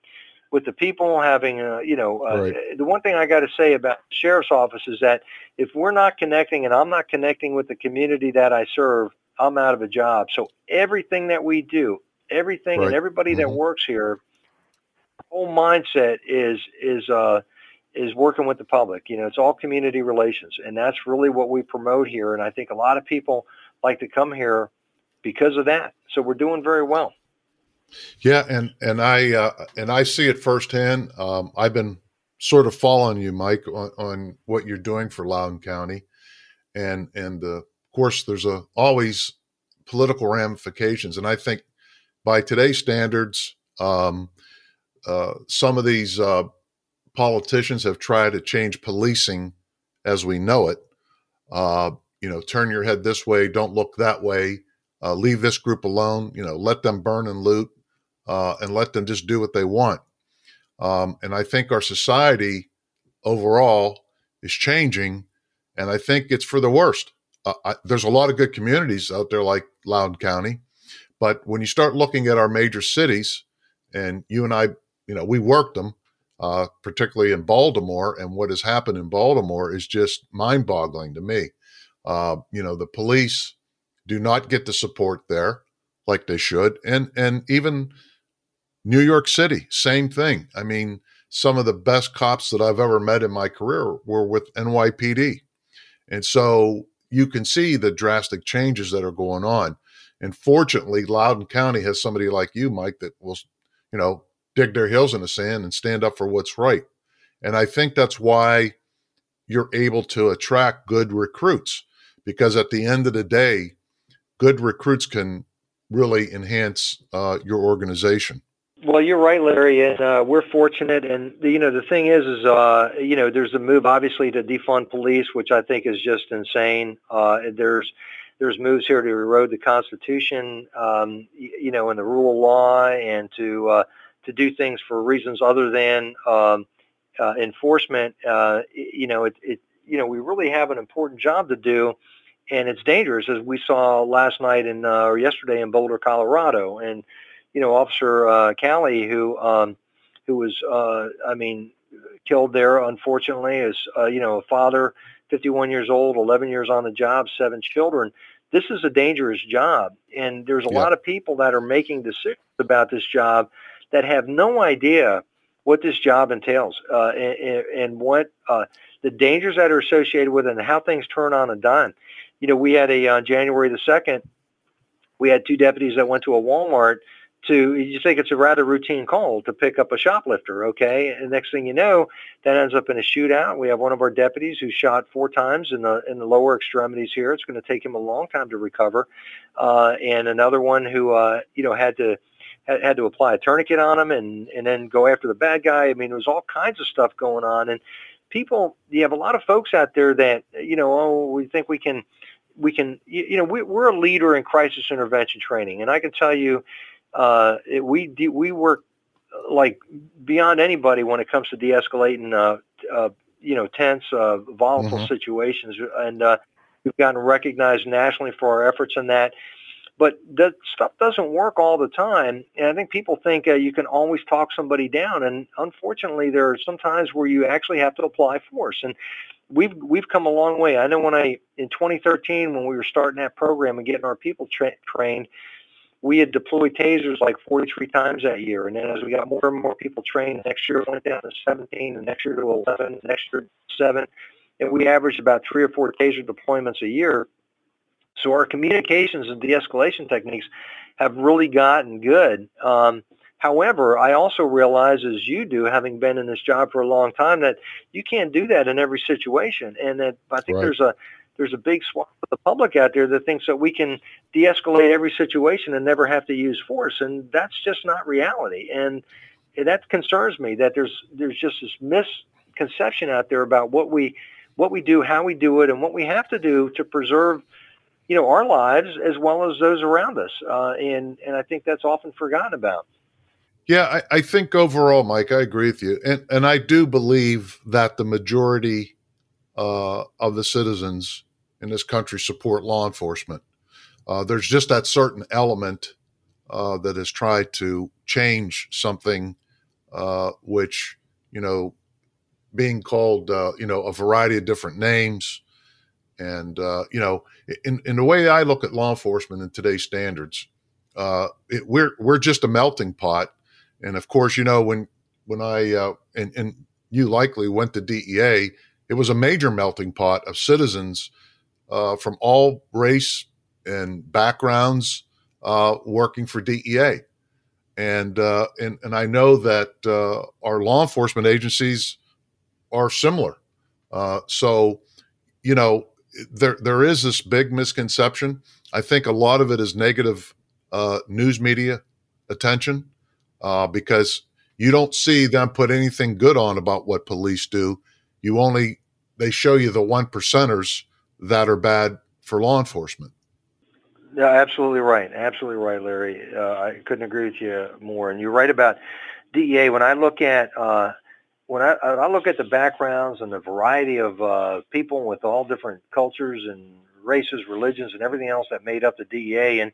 with the people having, uh, you know, uh, right. the one thing I got to say about the sheriff's office is that if we're not connecting and I'm not connecting with the community that I serve, I'm out of a job. So everything that we do, everything right. and everybody mm-hmm. that works here, whole mindset is is uh, is working with the public. You know, it's all community relations, and that's really what we promote here. And I think a lot of people like to come here because of that. So we're doing very well. Yeah, and and I uh, and I see it firsthand. Um, I've been sort of following you, Mike, on, on what you're doing for Loudoun County, and and uh, of course, there's a always political ramifications, and I think by today's standards, um, uh, some of these uh, politicians have tried to change policing as we know it. Uh, you know, turn your head this way, don't look that way. Uh, leave this group alone. You know, let them burn and loot uh, and let them just do what they want. Um, and I think our society overall is changing, and I think it's for the worst. Uh, I, there's a lot of good communities out there like Loudoun County, but when you start looking at our major cities, and you and I, you know, we worked them, uh, particularly in Baltimore, and what has happened in Baltimore is just mind-boggling to me. Uh, you know, the police do not get the support there like they should, and and even New York City, same thing. I mean, some of the best cops that I've ever met in my career were with NYPD. And so you can see the drastic changes that are going on. And fortunately, Loudoun County has somebody like you, Mike, that will, you know, dig their heels in the sand and stand up for what's right. And I think that's why you're able to attract good recruits because at the end of the day, good recruits can really enhance uh, your organization. Well, you're right, Larry, and uh, we're fortunate. And you know, the thing is, is uh, you know, there's a move obviously to defund police, which I think is just insane. Uh, there's there's moves here to erode the Constitution, um, you know, and the rule of law, and to uh, to do things for reasons other than um, uh, enforcement. Uh, you know, it, it you know, we really have an important job to do, and it's dangerous, as we saw last night in uh, or yesterday in Boulder, Colorado, and you know, Officer uh, Talley, who um, who was, uh, I mean, killed there. Unfortunately, is uh, you know a father, 51 years old, 11 years on the job, seven children. This is a dangerous job, and there's a yeah. lot of people that are making decisions about this job that have no idea what this job entails uh, and, and what uh, the dangers that are associated with it and how things turn on a dime. You know, we had a on January the second, we had two deputies that went to a Walmart to you think it's a rather routine call to pick up a shoplifter, okay? And next thing you know, that ends up in a shootout. We have one of our deputies who shot four times in the in the lower extremities here. It's going to take him a long time to recover, uh, and another one who uh, you know had to had, had to apply a tourniquet on him and and then go after the bad guy. I mean, there was all kinds of stuff going on, and people, you have a lot of folks out there that you know, oh, we think we can we can you, know we, we're a leader in crisis intervention training and i can tell you uh, it, we de- we work uh, like beyond anybody when it comes to de-escalating, uh, uh, you know, tense, uh, volatile mm-hmm. situations, and uh, we've gotten recognized nationally for our efforts in that. But that stuff doesn't work all the time, and I think people think uh, you can always talk somebody down, and unfortunately, there are some times where you actually have to apply force, and we've we've come a long way. I know when I in 2013 when we were starting that program and getting our people tra- trained, we had deployed tasers like 43 times that year. And then as we got more and more people trained, next year it went down to 17, the next year to 11, the next year to 7. And we averaged about three or four taser deployments a year. So our communications and de-escalation techniques have really gotten good. Um, however, I also realize, as you do, having been in this job for a long time, that you can't do that in every situation, and that I think right. there's a there's a big swath of the public out there that thinks that we can de-escalate every situation and never have to use force, and that's just not reality. And that concerns me that there's there's just this misconception out there about what we what we do, how we do it, and what we have to do to preserve you know our lives as well as those around us. Uh, and and I think that's often forgotten about. Yeah, I, I, think overall, Mike, I agree with you, and and I do believe that the majority uh, of the citizens in this country support law enforcement. Uh, there's just that certain element uh, that has tried to change something uh, which, you know, being called, uh, you know, a variety of different names. And, uh, you know, in, in the way I look at law enforcement in today's standards, uh, it, we're, we're just a melting pot. And of course, you know, when, when I, and, and you likely went to DEA, it was a major melting pot of citizens uh, from all race and backgrounds uh, working for DEA. And, uh, and, and I know that uh, our law enforcement agencies are similar. Uh, so, you know, there, there is this big misconception. I think a lot of it is negative uh, news media attention because you don't see them put anything good on about what police do. You only, they show you the one percenters that are bad for law enforcement. Yeah, absolutely right. Absolutely right, Larry. Uh, I couldn't agree with you more. And you're right about DEA. When I look at, uh, when I, I look at the backgrounds and the variety of uh, people with all different cultures and races, religions, and everything else that made up the DEA, and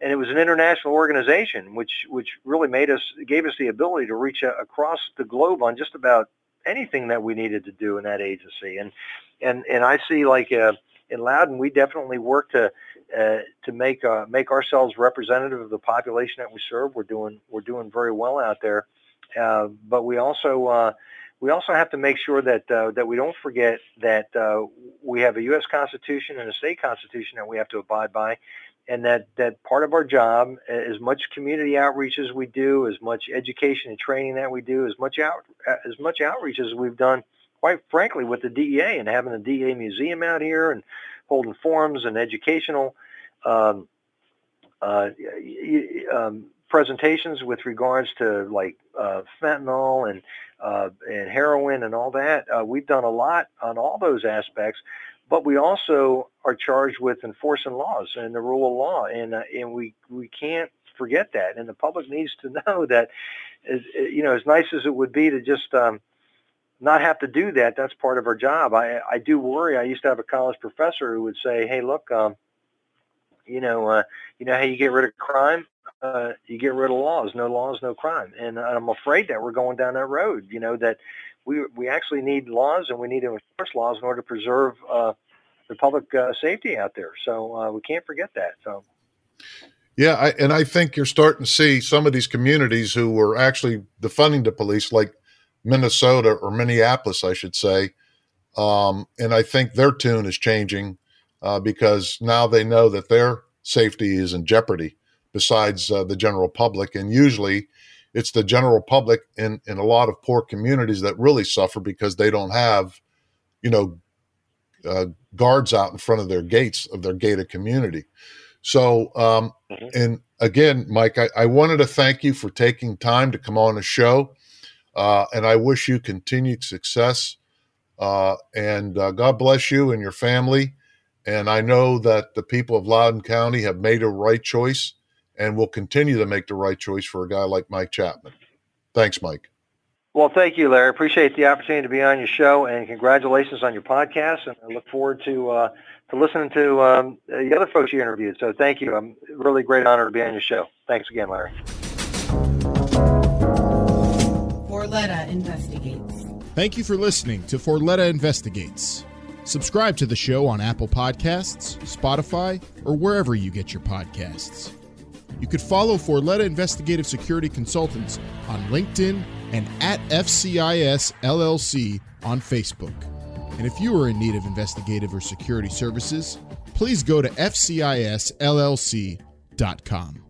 and it was an international organization, which which really made us gave us the ability to reach across the globe on just about anything that we needed to do in that agency. And and and I see like uh, in Loudoun, we definitely work to uh, to make uh, make ourselves representative of the population that we serve. We're doing we're doing very well out there, uh, but we also uh, we also have to make sure that uh, that we don't forget that uh, we have a U.S. Constitution and a state constitution that we have to abide by, and that that part of our job, as much community outreach as we do, as much education and training that we do, as much out as much outreach as we've done, quite frankly, with the DEA and having the DEA museum out here and holding forums and educational um, uh, um, presentations with regards to like uh, fentanyl and uh, and heroin and all that. Uh, we've done a lot on all those aspects, but we also are charged with enforcing laws and the rule of law, and uh, and we we can't forget that. And the public needs to know that, as, you know, as nice as it would be to just um, not have to do that, that's part of our job. I I do worry. I used to have a college professor who would say, "Hey, look." Um, you know, uh, you know how you get rid of crime? Uh, you get rid of laws. No laws, no crime. And I'm afraid that we're going down that road. You know that we we actually need laws and we need to enforce laws in order to preserve uh, the public uh, safety out there. So uh, we can't forget that. So. Yeah, I, and I think you're starting to see some of these communities who were actually defunding the police, like Minnesota or Minneapolis, I should say. Um, and I think their tune is changing uh, because now they know that their safety is in jeopardy besides uh, the general public. And usually it's the general public in, in a lot of poor communities that really suffer because they don't have, you know, uh, guards out in front of their gates of their gated community. So, um, mm-hmm. and again, Mike, I, I, wanted to thank you for taking time to come on the show. Uh, and I wish you continued success. Uh, and uh, God bless you and your family. And I know that the people of Loudoun County have made a right choice and will continue to make the right choice for a guy like Mike Chapman. Thanks, Mike. Well, thank you, Larry. Appreciate the opportunity to be on your show, and congratulations on your podcast. And I look forward to uh, to listening to um, the other folks you interviewed. So, thank you. I'm really great honor to be on your show. Thanks again, Larry. Forletta Investigates. Thank you for listening to Forletta Investigates. Subscribe to the show on Apple Podcasts, Spotify, or wherever you get your podcasts. You could follow Forletta Investigative Security Consultants on LinkedIn and at FCIS LLC on Facebook. And if you are in need of investigative or security services, please go to FCISLLC.com.